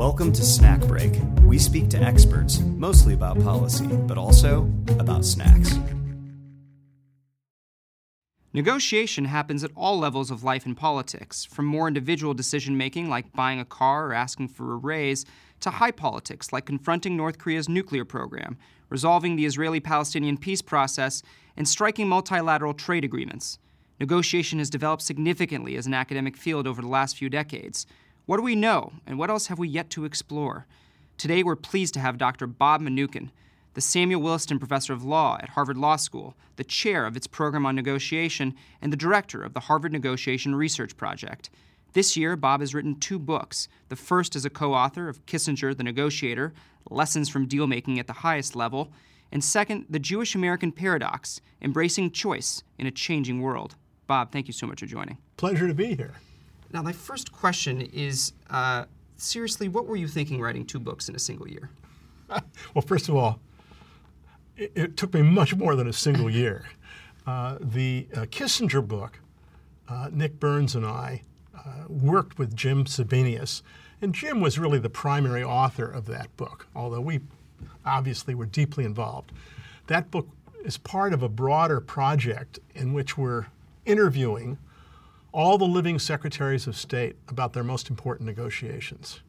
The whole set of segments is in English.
Welcome to Snack Break. We speak to experts, mostly about policy, but also about snacks. Negotiation happens at all levels of life and politics, from more individual decision making like buying a car or asking for a raise, to high politics like confronting North Korea's nuclear program, resolving the Israeli Palestinian peace process, and striking multilateral trade agreements. Negotiation has developed significantly as an academic field over the last few decades. What do we know, and what else have we yet to explore? Today, we're pleased to have Dr. Bob Mnookin, the Samuel Williston Professor of Law at Harvard Law School, the chair of its program on negotiation, and the director of the Harvard Negotiation Research Project. This year, Bob has written two books. The first is a co author of Kissinger the Negotiator Lessons from Dealmaking at the Highest Level, and second, The Jewish American Paradox Embracing Choice in a Changing World. Bob, thank you so much for joining. Pleasure to be here. Now, my first question is uh, seriously, what were you thinking writing two books in a single year? well, first of all, it, it, took me much more than a single year. Uh, the uh, Kissinger book, uh, Nick Burns and I uh, worked with Jim Sebenius, and Jim was really the primary author of that book, although we obviously were deeply involved. That book is part of a broader project in which we're interviewing all the living secretaries of state about their most important negotiations.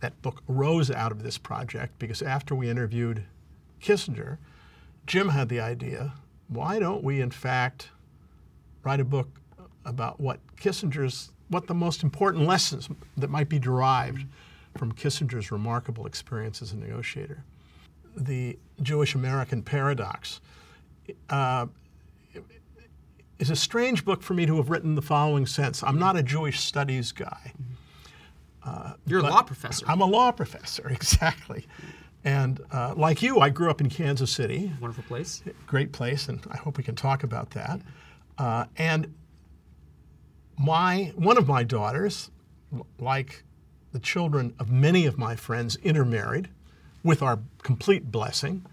That book arose out of this project because after we interviewed Kissinger, Jim had the idea why don't we, in fact, write a book about what Kissinger's, what the most important lessons that might be derived from Kissinger's remarkable experience as a negotiator? The Jewish American paradox. Uh, is a strange book for me to have written in the following sense. I'm not a Jewish studies guy. Uh, You're a law professor. I'm a law professor, exactly. And uh, like you, I grew up in Kansas City. Wonderful place. Great place, and I hope we can talk about that. Uh, and my one of my daughters, like the children of many of my friends, intermarried with our complete blessing.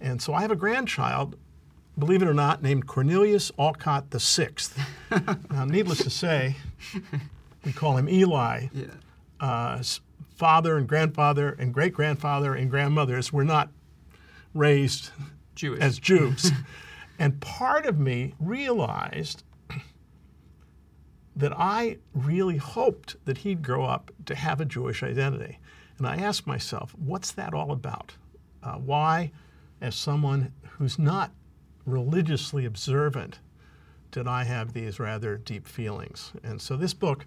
And so I have a grandchild believe it or not, named Cornelius Olcott VI. now, needless to say, we call him Eli. Yeah. Uh, father and grandfather and great grandfather and grandmothers were not raised Jewish. as Jews. and part of me realized that I really hoped that he'd grow up to have a Jewish identity. And I asked myself, what's that all about? Uh, why, as someone who's not religiously observant did I have these rather deep feelings. And so this book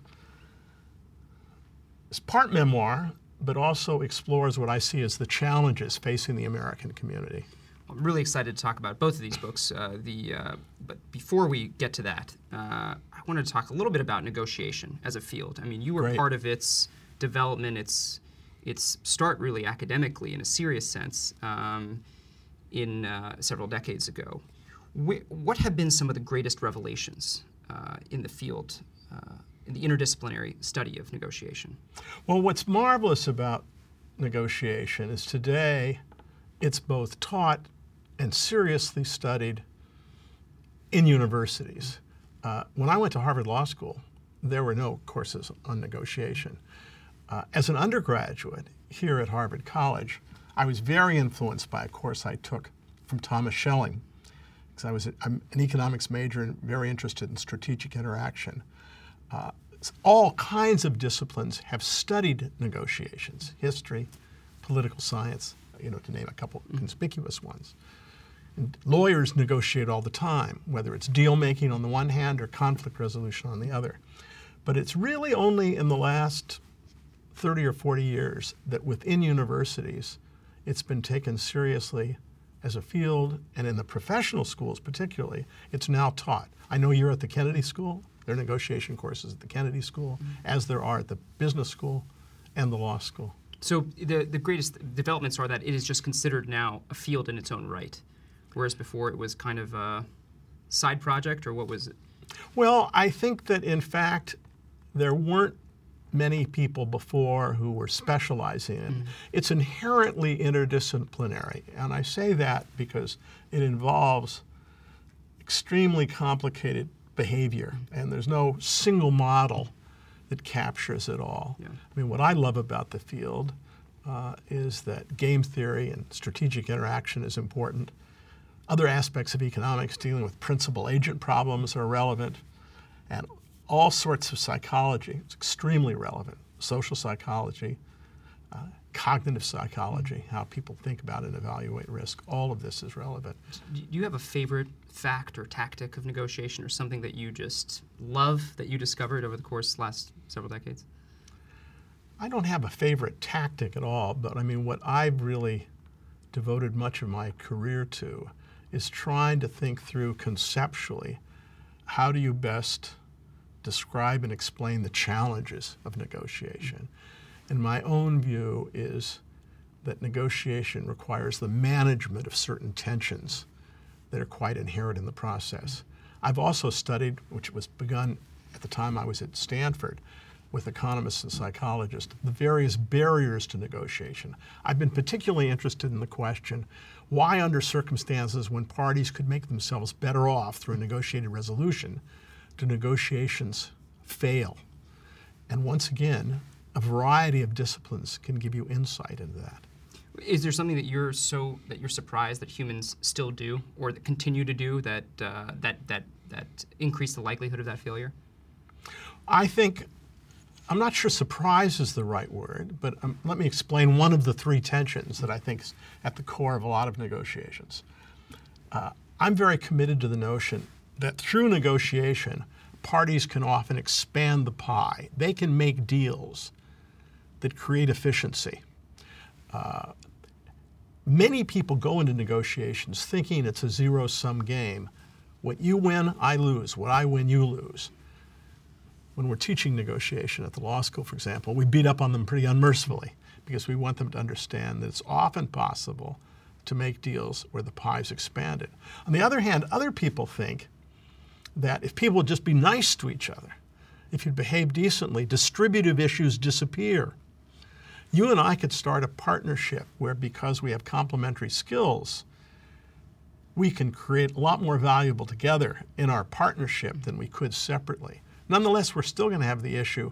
is part memoir, but also explores what I see as the challenges facing the American community. I'm really excited to talk about both of these books. Uh, the, uh, but before we get to that, uh, I wanted to talk a little bit about negotiation as a field. I mean, you were Great. part of its development, its its start really academically in a serious sense. Um, in uh, several decades ago. What have been some of the greatest revelations uh, in the field, uh, in the interdisciplinary study of negotiation? Well, what's marvelous about negotiation is today it's both taught and seriously studied in universities. Uh, when I went to Harvard Law School, there were no courses on negotiation. Uh, as an undergraduate here at Harvard College, I was very influenced by a course I took from Thomas Schelling, because I was a, an economics major and very interested in strategic interaction. Uh, all kinds of disciplines have studied negotiations, history, political science, you know, to name a couple mm-hmm. conspicuous ones. And lawyers negotiate all the time, whether it's deal making on the one hand or conflict resolution on the other. But it's really only in the last 30 or 40 years that within universities it's been taken seriously as a field, and in the professional schools particularly, it's now taught. I know you're at the Kennedy School. There are negotiation courses at the Kennedy School, mm-hmm. as there are at the business school and the law school. So the, the greatest developments are that it is just considered now a field in its own right, whereas before it was kind of a side project, or what was it? Well, I think that in fact there weren't many people before who were specializing in. Mm-hmm. It's inherently interdisciplinary, and I say that because it involves extremely complicated behavior, and there's no single model that captures it all. Yeah. I mean, what I love about the field uh, is that game theory and strategic interaction is important. Other aspects of economics dealing with principal agent problems are relevant, and all sorts of psychology. It's extremely relevant. Social psychology, uh, cognitive psychology, how people think about and evaluate risk, all of this is relevant. Do you have a favorite fact or tactic of negotiation or something that you just love that you discovered over the course of the last several decades? I don't have a favorite tactic at all, but I mean, what I've really devoted much of my career to is trying to think through conceptually how do you best describe and explain the challenges of negotiation. And my own view is that negotiation requires the management of certain tensions that are quite inherent in the process. I've also studied, which was begun at the time I was at Stanford, with economists and psychologists, the various barriers to negotiation. I've been particularly interested in the question why, under circumstances when parties could make themselves better off through a negotiated resolution, do negotiations fail? And once again, a variety of disciplines can give you insight into that. Is there something that you're so that you're surprised that humans still do or that continue to do that uh, that that that increase the likelihood of that failure? I think I'm not sure surprise is the right word, but um, let me explain one of the three tensions that I think is at the core of a lot of negotiations. Uh, I'm very committed to the notion that through negotiation, parties can often expand the pie. They can make deals that create efficiency. Uh, many people go into negotiations thinking it's a zero sum game. What you win, I lose. What I win, you lose. When we're teaching negotiation at the law school, for example, we beat up on them pretty unmercifully because we want them to understand that it's often possible to make deals where the pie is expanded. On the other hand, other people think that if people would just be nice to each other, if you'd behave decently, distributive issues disappear. You and I could start a partnership where, because we have complementary skills, we can create a lot more valuable together in our partnership than we could separately. Nonetheless, we're still going to have the issue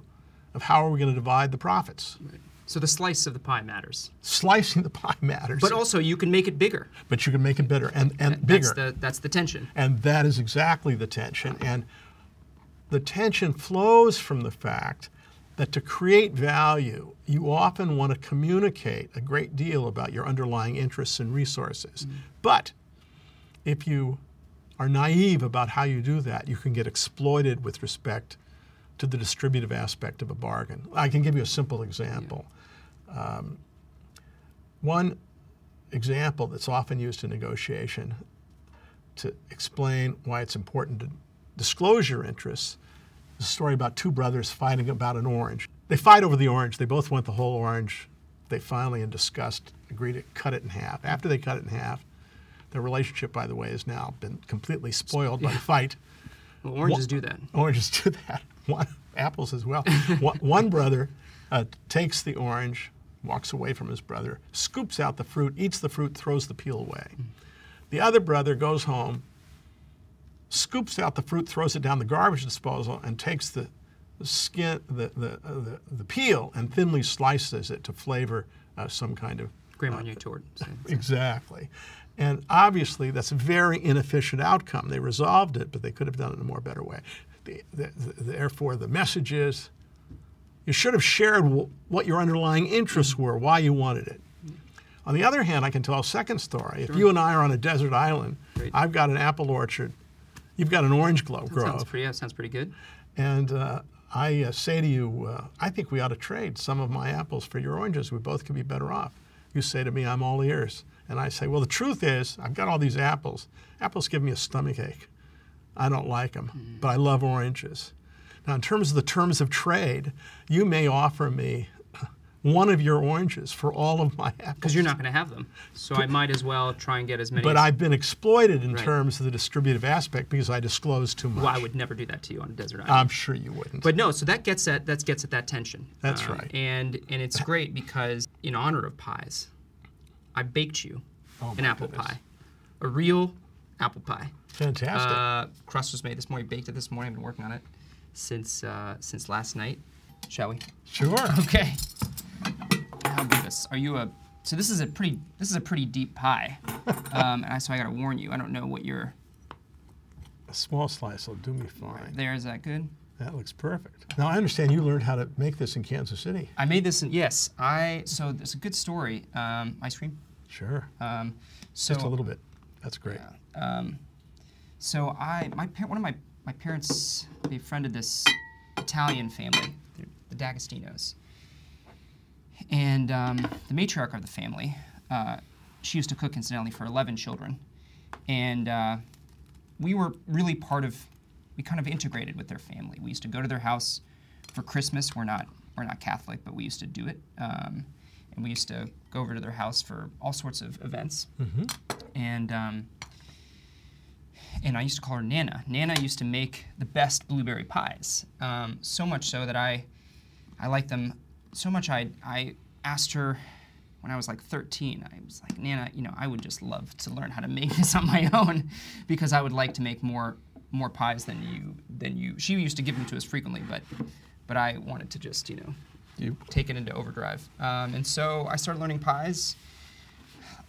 of how are we going to divide the profits. So the slice of the pie matters, Slicing the pie matters, but also you can make it bigger. but you can make it better and, and That's bigger. the that's the tension. And that is exactly the tension. And the tension flows from the fact that to create value, you often want to communicate a great deal about your underlying interests and resources. Mm. But if you are naive about how you do that, you can get exploited with respect to the distributive aspect of a bargain. I can give you a simple example. Um, one example that's often used in negotiation to explain why it's important to disclose your interests is a story about two brothers fighting about an orange. They fight over the orange. They both want the whole orange. They finally, in disgust, agree to cut it in half. After they cut it in half, their relationship, by the way, has now been completely spoiled by the fight. Well, oranges do that. Oranges do that. One, apples as well. one, one brother uh, takes the orange, walks away from his brother, scoops out the fruit, eats the fruit, throws the peel away. The other brother goes home, scoops out the fruit, throws it down the garbage disposal, and takes the, skin, the, the, uh, the, the peel, and thinly slices it to flavor uh, some kind of Grand Marnier torte. So- Exactly. And obviously, that's a very inefficient outcome. They resolved it, but they could have done it in a more better way. The, the, the, therefore, the message is you should have shared w- what your underlying interests were, why you wanted it. On the other hand, I can tell a second story. If you and I are on a desert island, Great. I've got an apple orchard, you've got an orange glo- Sounds grove, pretty. Yeah, sounds pretty good. and uh, I uh, say to you, uh, I think we ought to trade some of my apples for your oranges. We both could be better off. You say to me, I'm all ears. And I say, Well, the truth is, I've got all these apples. Apples give me a stomach ache. I don't like them, but I love oranges. Now, in terms of the terms of trade, you may offer me one of your oranges for all of my apples. Because you're not going to have them. So I might as well try and get as many. But as- I've been exploited in Right. terms of the distributive aspect because I disclose too much. well, I would never do that to you on a desert island. I'm sure you wouldn't. But no, so that gets at that gets at that tension. That's Um, right. And and it's great because in honor of pies, I baked you Oh, an apple goodness. pie, a real apple pie. Fantastic. Uh, crust was made this morning. Baked it this morning. I've been working on it since uh, since last night. shall we? Sure. Okay. How about this? Are you a? So this is a pretty. This is a pretty deep pie. Um, and I, so I gotta warn you. I don't know what your. A small slice will do me fine. There is that good? That looks perfect. Now I understand you learned how to make this in Kansas City. I made this. In, yes. I. So it's a good story. Um, ice cream. Sure. Um, so Just a little bit. That's great. Um, so I, my one of my my parents befriended this Italian family, the D'Agostino's, and um, the matriarch of the family, uh, she used to cook incidentally for 11 children, and uh, we were really part of. We kind of integrated with their family. We used to go to their house for Christmas. We're not we're not Catholic, but we used to do it. Um, and we used to go over to their house for all sorts of events. And um, and I used to call her Nana. Nana used to make the best blueberry pies. Um, so much so that I I liked them so much. I I asked her when I was like 13. I was like, Nana, you know, I would just love to learn how to make this on my own because I would like to make more more pies than you than you. She used to give them to us frequently, but but I wanted to just you know You take it into overdrive. Um, and so I started learning pies.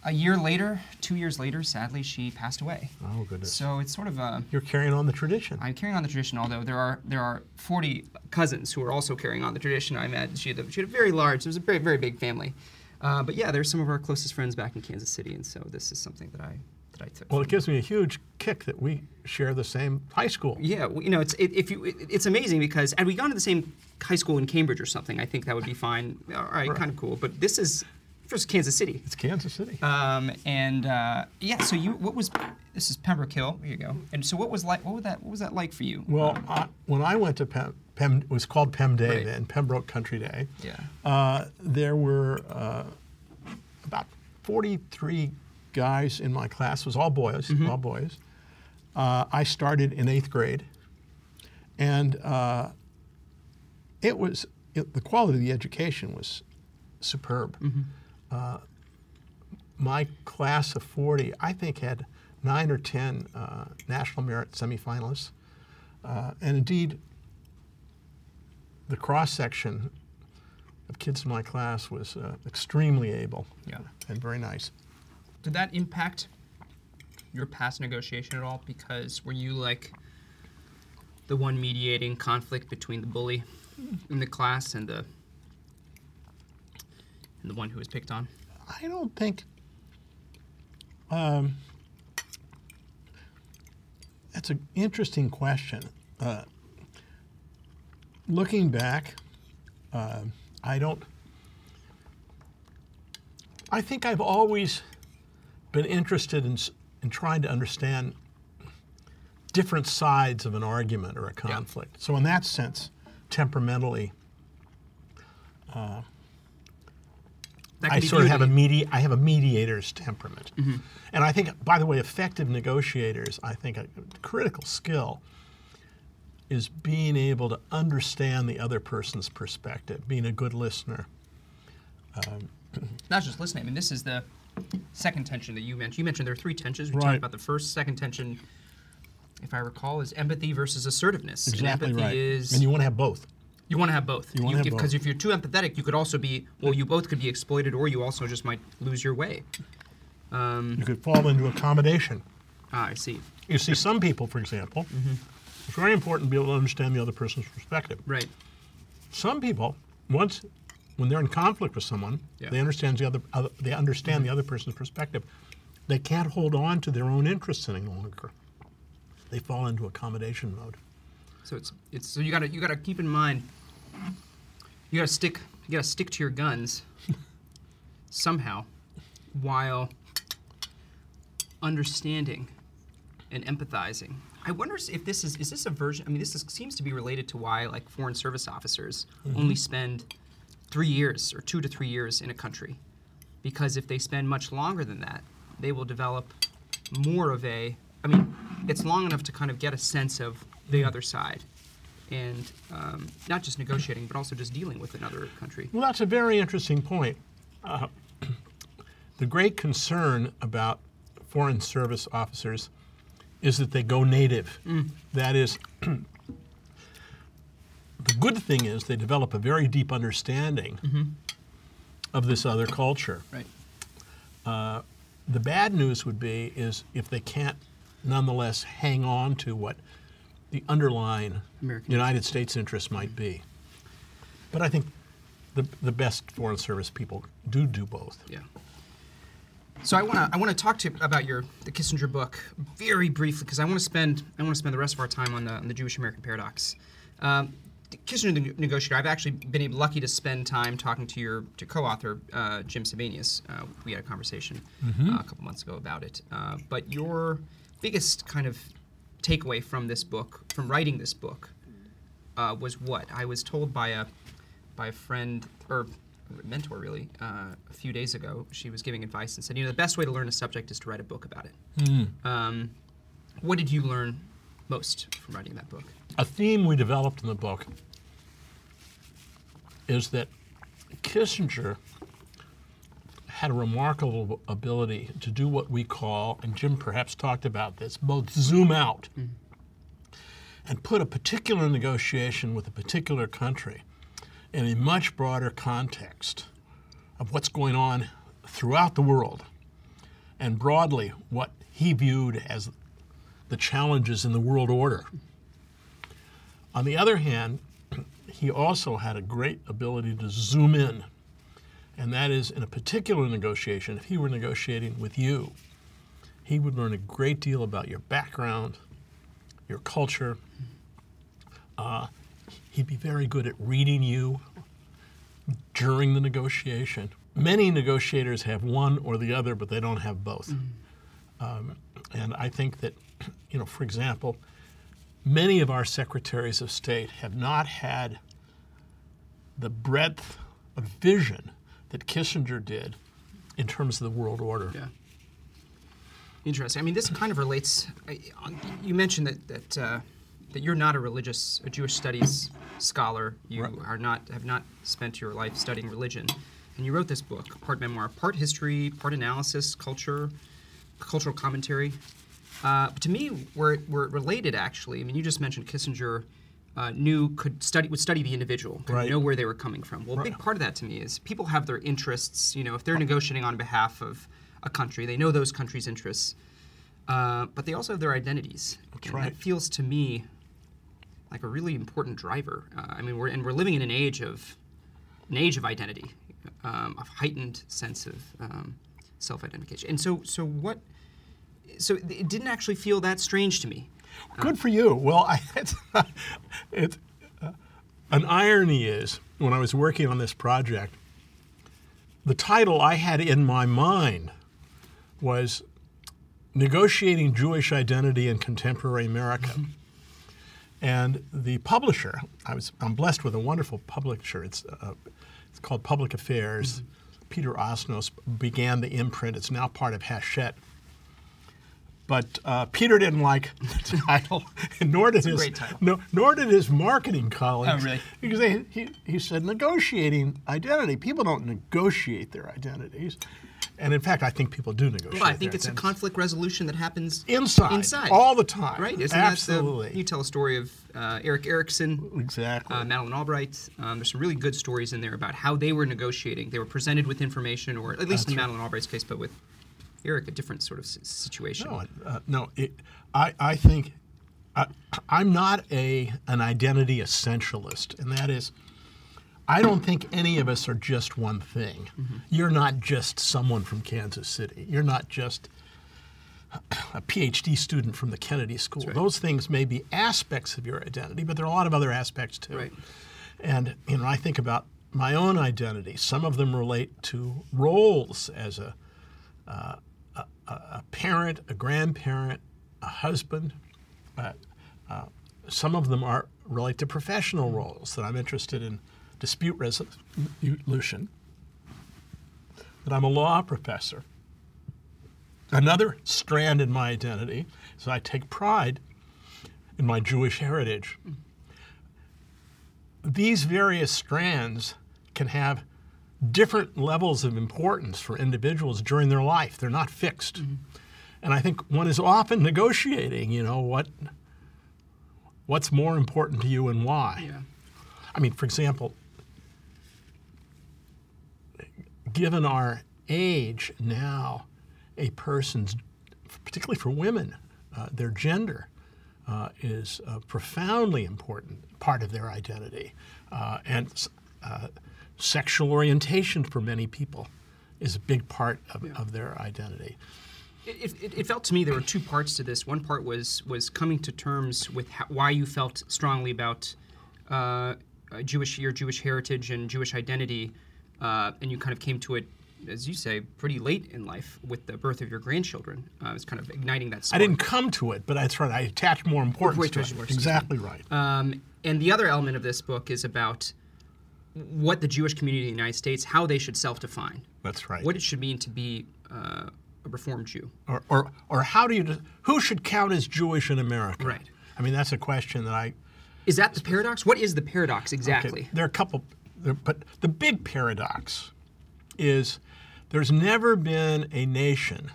A year later, two years later, sadly, she passed away. Oh goodness. So it's sort of a. You're carrying on the tradition. I'm carrying on the tradition, although there are there are 40 cousins who are also carrying on the tradition. I met she had a, she had a very large, it was a very very big family. Uh, but yeah, there's some of our closest friends back in Kansas City, and so this is something that I that I took. Well, it gives me a huge kick that we share the same high school. yeah, well, you know, it's it, if you it, it's amazing because had we gone to the same high school in Cambridge or something, I think that would be fine. All right, kind of cool. But this is first Kansas City. It's Kansas City. Um, and uh, yeah, so you what was this is Pembroke Hill? Here you go. And so what was like? What was that? What was that like for you? well, I, when I went to Pem, Pem, it was called Pem Day Right. then, Pembroke Country Day. Yeah. Uh, there were uh, about 43 guys in my class. It was all boys, Mm-hmm. all boys. Uh, I started in eighth grade, and uh, it was it, the quality of the education was superb. Mm-hmm. Uh, my class of 40, I think, had nine or 10 uh, national merit semifinalists, uh, and indeed, the cross section of kids in my class was uh, extremely able Yeah. and very nice. Did that impact your past negotiation at all? Because were you like the one mediating conflict between the bully in the class and the the one who was picked on? I don't think. Um, that's an interesting question. Uh, looking back, uh, I don't. I think I've always been interested in, in trying to understand different sides of an argument or a conflict. So, in that sense, temperamentally, That I sort of have a medi- I have a mediator's temperament, mm-hmm. and I think, by the way, effective negotiators. I think a critical skill is being able to understand the other person's perspective, being a good listener. Um, not just listening. I mean, this is the second tension that you mentioned. You mentioned there are three tensions. We Right. talked about the first. Second tension, if I recall, is empathy versus assertiveness. And empathy is and you want to have both. You want to have both. You wanna have Because both. if you're too empathetic, you could also be well. You both could be exploited, or you also just might lose your way. Um, You could fall into accommodation. ah, I see. You see, some people, for example, it's very important to be able to understand the other person's perspective. Right. Some people, once when they're in conflict with someone, Yeah. they understand the other, other they understand the other person's perspective. They can't hold on to their own interests any longer. They fall into accommodation mode. So it's it's so you gotta you gotta keep in mind. You gotta stick you gotta stick to your guns somehow, while understanding and empathizing. I wonder if this is is this a version. I mean, this is, seems to be related to why like foreign service officers mm-hmm. only spend three years or two to three years in a country, because if they spend much longer than that, they will develop more of a. I mean, it's long enough to kind of get a sense of the mm-hmm. other side, and um, not just negotiating, but also just dealing with another country. Well, that's a very interesting point. Uh, the great concern about foreign service officers is that they go native. That is, the good thing is they develop a very deep understanding of this other culture. Right. The bad news would be is if they can't nonetheless hang on to what the underlying American United States interest might be. But I think the, the best foreign service people do do both. Yeah. So I want to I want to talk to you about your the Kissinger book very briefly because I want to spend I want to spend the rest of our time on the on the Jewish American paradox. Um, Kissinger the negotiator. I've actually been lucky to spend time talking to your to co-author uh, Jim Sebenius. Uh, we had a conversation uh, a couple months ago about it. Uh, but your biggest kind of takeaway from this book, from writing this book, uh, was what I was told by a by a friend or mentor really uh, a few days ago. She was giving advice and said, you know, the best way to learn a subject is to write a book about it. Um, what did you learn most from writing that book? A theme we developed in the book is that Kissinger had a remarkable ability to do what we call, and Jim perhaps talked about this, both zoom out and put a particular negotiation with a particular country in a much broader context of what's going on throughout the world and broadly what he viewed as the challenges in the world order. On the other hand, he also had a great ability to zoom in, and that is in a particular negotiation, if he were negotiating with you, he would learn a great deal about your background, your culture. Uh, he'd be very good at reading you during the negotiation. Many negotiators have one or the other, but they don't have both. Um, and I think that, you know, for example, many of our secretaries of state have not had the breadth of vision that Kissinger did in terms of the world order. Yeah. Interesting. I mean, this kind of relates. You mentioned that that uh, that you're not a religious, a Jewish studies scholar. You Right. are not have not spent your life studying religion, and you wrote this book, part memoir, part history, part analysis, culture, cultural commentary. Uh, to me, where it, where it related actually, I mean, you just mentioned Kissinger. Uh, knew could study would study the individual, could Right. know where they were coming from. Well, a big part of that to me is people have their interests. You know, if they're negotiating on behalf of a country, they know those countries' interests, uh, but they also have their identities. and right. That feels to me like a really important driver. Uh, I mean, we're and we're living in an age of an age of identity, um, of heightened sense of um, self-identification. And so, so what? So it didn't actually feel that strange to me. Good for you. Well, I, it's uh, an irony is when I was working on this project, the title I had in my mind was "Negotiating Jewish Identity in Contemporary America." And the publisher, I was, I'm blessed with a wonderful publisher. It's, uh, it's called Public Affairs. Peter Osnos began the imprint. It's now part of Hachette. But uh, Peter didn't like the title, nor did his no, nor did his marketing colleagues. Oh, really? Because they, he, he said negotiating identity. People don't negotiate their identities, and in fact, I think people do negotiate. Well, I think it's a conflict resolution that happens inside, inside all the time. right? Isn't Absolutely, That the, you tell a story of uh, Erik Erikson, exactly. uh, Madeleine Albright. Um, there's some really good stories in there about how they were negotiating. They were presented with information, or at least in Madeleine Albright's case, but with Erik, a different sort of situation. No, uh, no. It, I, I think I, I'm not a an identity essentialist, and that is, I don't think any of us are just one thing. You're not just someone from Kansas City. You're not just a PhD student from the Kennedy School. right. Those things may be aspects of your identity, but there are a lot of other aspects too. Right. And you know, I think about my own identity. Some of them relate to roles as a uh, a, parent, a grandparent, a husband. Uh, uh, some of them are relate to professional roles that I'm interested in dispute resolution. That I'm a law professor. Another strand in my identity is I take pride in my Jewish heritage. These various strands can have different levels of importance for individuals during their life. They're not fixed. And I think one is often negotiating, you know, what what's more important to you and why. Yeah. I mean, for example, given our age now, a person's, particularly for women, uh, their gender uh, is a profoundly important part of their identity. Uh, and uh, sexual orientation for many people is a big part of, of their identity. It, it, it, felt to me there were two parts to this. One part was was coming to terms with how, why you felt strongly about uh, Jewish your Jewish heritage and Jewish identity, uh, and you kind of came to it, as you say, pretty late in life with the birth of your grandchildren. Uh, it was kind of igniting that. Spark. I didn't come to it, but that's right. I attached more importance to it. Exactly right. Um, and the other element of this book is about what the Jewish community in the United States, how they should self-define. That's right. What it should mean to be uh, a Reformed Jew. Or, or, or how do you, who should count as Jewish in America? Right. I mean, that's a question that I. Is that the paradox? What is the paradox exactly? Okay. There are a couple, there, but the big paradox is there's never been a nation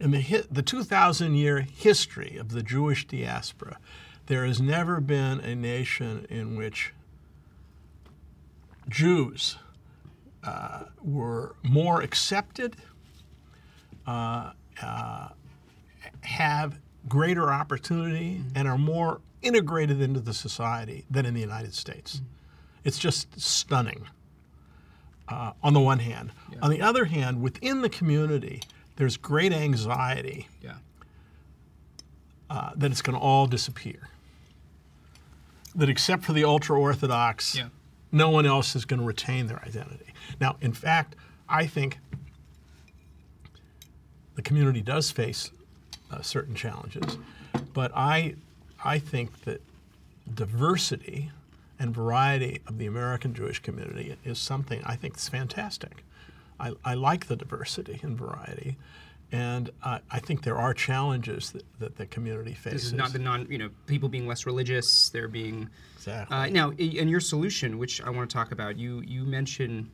in the, the 2,000 year history of the Jewish diaspora, there has never been a nation in which Jews uh, were more accepted, uh, uh, have greater opportunity, mm-hmm. and are more integrated into the society than in the United States. Mm-hmm. It's just stunning. Uh, on the one hand, yeah. on the other hand, within the community, there's great anxiety yeah. Uh, that it's going to all disappear. That except for the ultra orthodox, yeah no one else is going to retain their identity. Now, in fact, I think the community does face uh, certain challenges, but I, I think that diversity and variety of the American Jewish community is something I think is fantastic. I, I like the diversity and variety, and uh, I think there are challenges that, that the community faces. This is not the non, you know, people being less religious. They're being exactly. Uh, now, in your solution, which I want to talk about, you you mention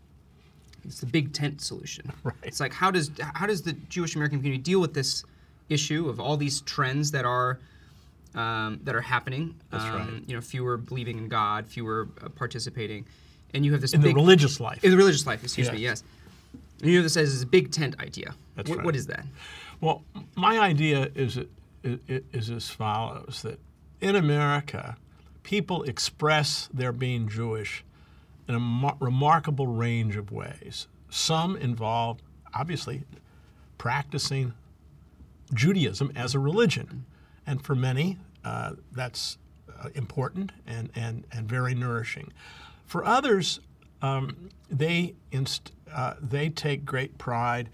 it's the big tent solution. Right. It's like how does how does the Jewish American community deal with this issue of all these trends that are um, that are happening? That's um, right. You know, fewer believing in God, fewer uh, participating, and you have this in big, the religious life. In the religious life, excuse yes. me, yes. You have this as a big tent idea. That's what, right. What is that? Well, my idea is, is, is as follows that in America, people express their being Jewish in a mar- remarkable range of ways. Some involve, obviously, practicing Judaism as a religion. And for many, uh, that's uh, important and, and, and very nourishing. For others, um, they, inst- uh, they take great pride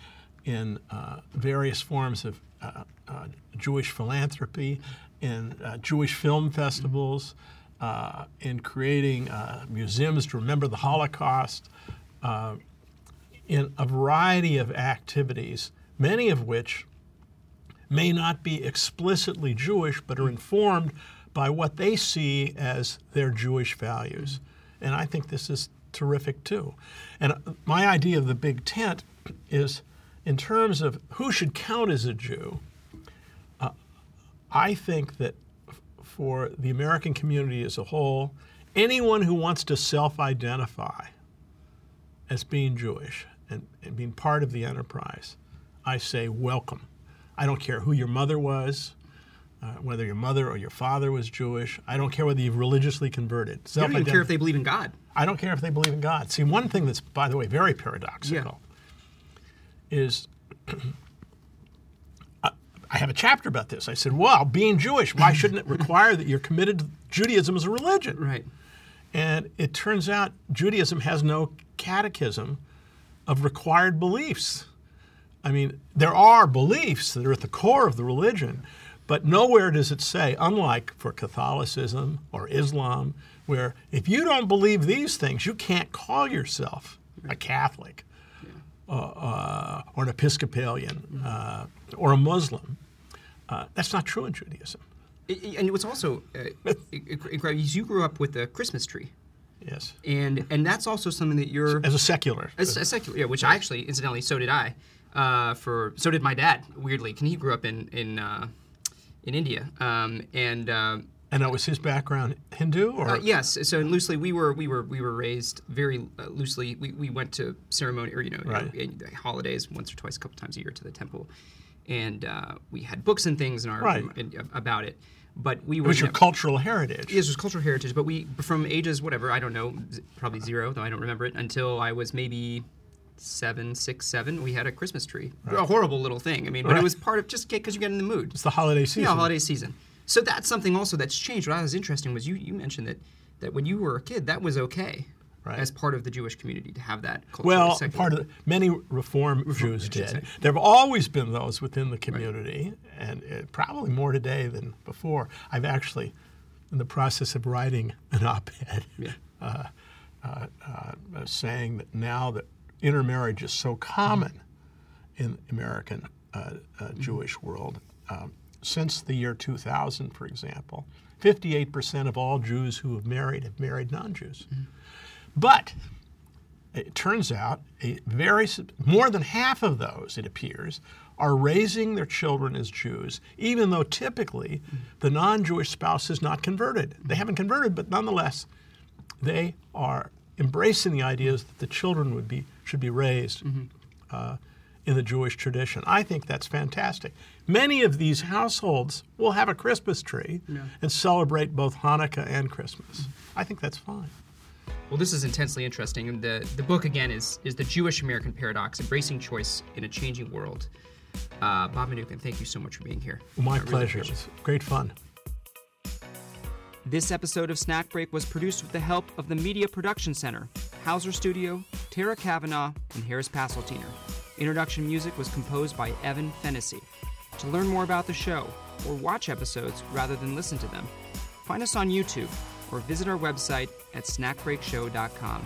in uh, various forms of uh, uh, Jewish philanthropy, in uh, Jewish film festivals, uh, in creating museums to remember the Holocaust, in a variety of activities, many of which may not be explicitly Jewish, but are informed by what they see as their Jewish values. And I think this is terrific too. And my idea of the big tent is in terms of who should count as a Jew, uh, I think that for the American community as a whole, anyone who wants to self identify as being Jewish and, and, being part of the enterprise, I say welcome. I don't care who your mother was, uh, whether your mother or your father was Jewish. I don't care whether you've religiously converted. I don't even care if they believe in God. I don't care if they believe in God. See, one thing that's, by the way, very paradoxical yeah. is I have a chapter about this. I said, well, being Jewish, why shouldn't it require that you're committed to Judaism as a religion? Right. And it turns out Judaism has no catechism of required beliefs. I mean, there are beliefs that are at the core of the religion, but nowhere does it say, unlike for Catholicism or Islam, where if you don't believe these things, you can't call yourself a Catholic uh, uh, or an Episcopalian uh, or a Muslim. Uh, that's not true in Judaism. And what's also uh, incredible is you grew up with a Christmas tree. Yes. And and that's also something that you're as a secular. As a secular, yeah. Which I actually, incidentally, so did I. Uh, for so did my dad. Weirdly, and he grew up in in in India. Um, and And that was his background Hindu or Uh, yes. So loosely, we were we were we were raised very uh, loosely. We, we went to ceremony or you know Right. in holidays once or twice, a couple times a year to the temple, and uh, we had books and things in our Right. in, about it. But we were. it was your nev- cultural heritage? This was cultural heritage, but we from ages whatever I don't know, probably zero though I don't remember it until I was maybe seven, six, seven. We had a Christmas tree, a horrible little thing. I mean, but Right. it was part of just because you get in the mood. It's the holiday season. Yeah, holiday season. So that's something also that's changed. What I was interesting was you you mentioned that that when you were a kid, that was okay Right. as part of the Jewish community to have that culture. Well, part of the, many Reform Jews did. say. There have always been those within the community, and uh, probably more today than before. I've actually, in the process of writing an op-ed, Yeah. uh, uh, uh, saying that now that intermarriage is so common in American uh, uh, Jewish world, um, since the year 2000, for example, 58% of all Jews who have married have married non-Jews. But it turns out a very more than half of those, it appears, are raising their children as Jews, even though typically the non-Jewish spouse is not converted. They haven't converted, but nonetheless, they are embracing the ideas that the children would be should be raised uh, in the Jewish tradition. I think that's fantastic. Many of these households will have a Christmas tree and celebrate both Hanukkah and Christmas. I think that's fine. Well, this is intensely interesting. And the the book again is is the Jewish American paradox: embracing choice in a changing world. Uh, Bob Mnookin, thank you so much for being here. My really pleasure. appreciate It's great fun. This episode of Snack Break was produced with the help of the Media Production Center, Hauser Studio, Tara Kavanaugh, and Harris Passeltiner. Introduction music was composed by Evan Fennessy. To learn more about the show, or watch episodes rather than listen to them, find us on YouTube or visit our website at snackbreakshow.com.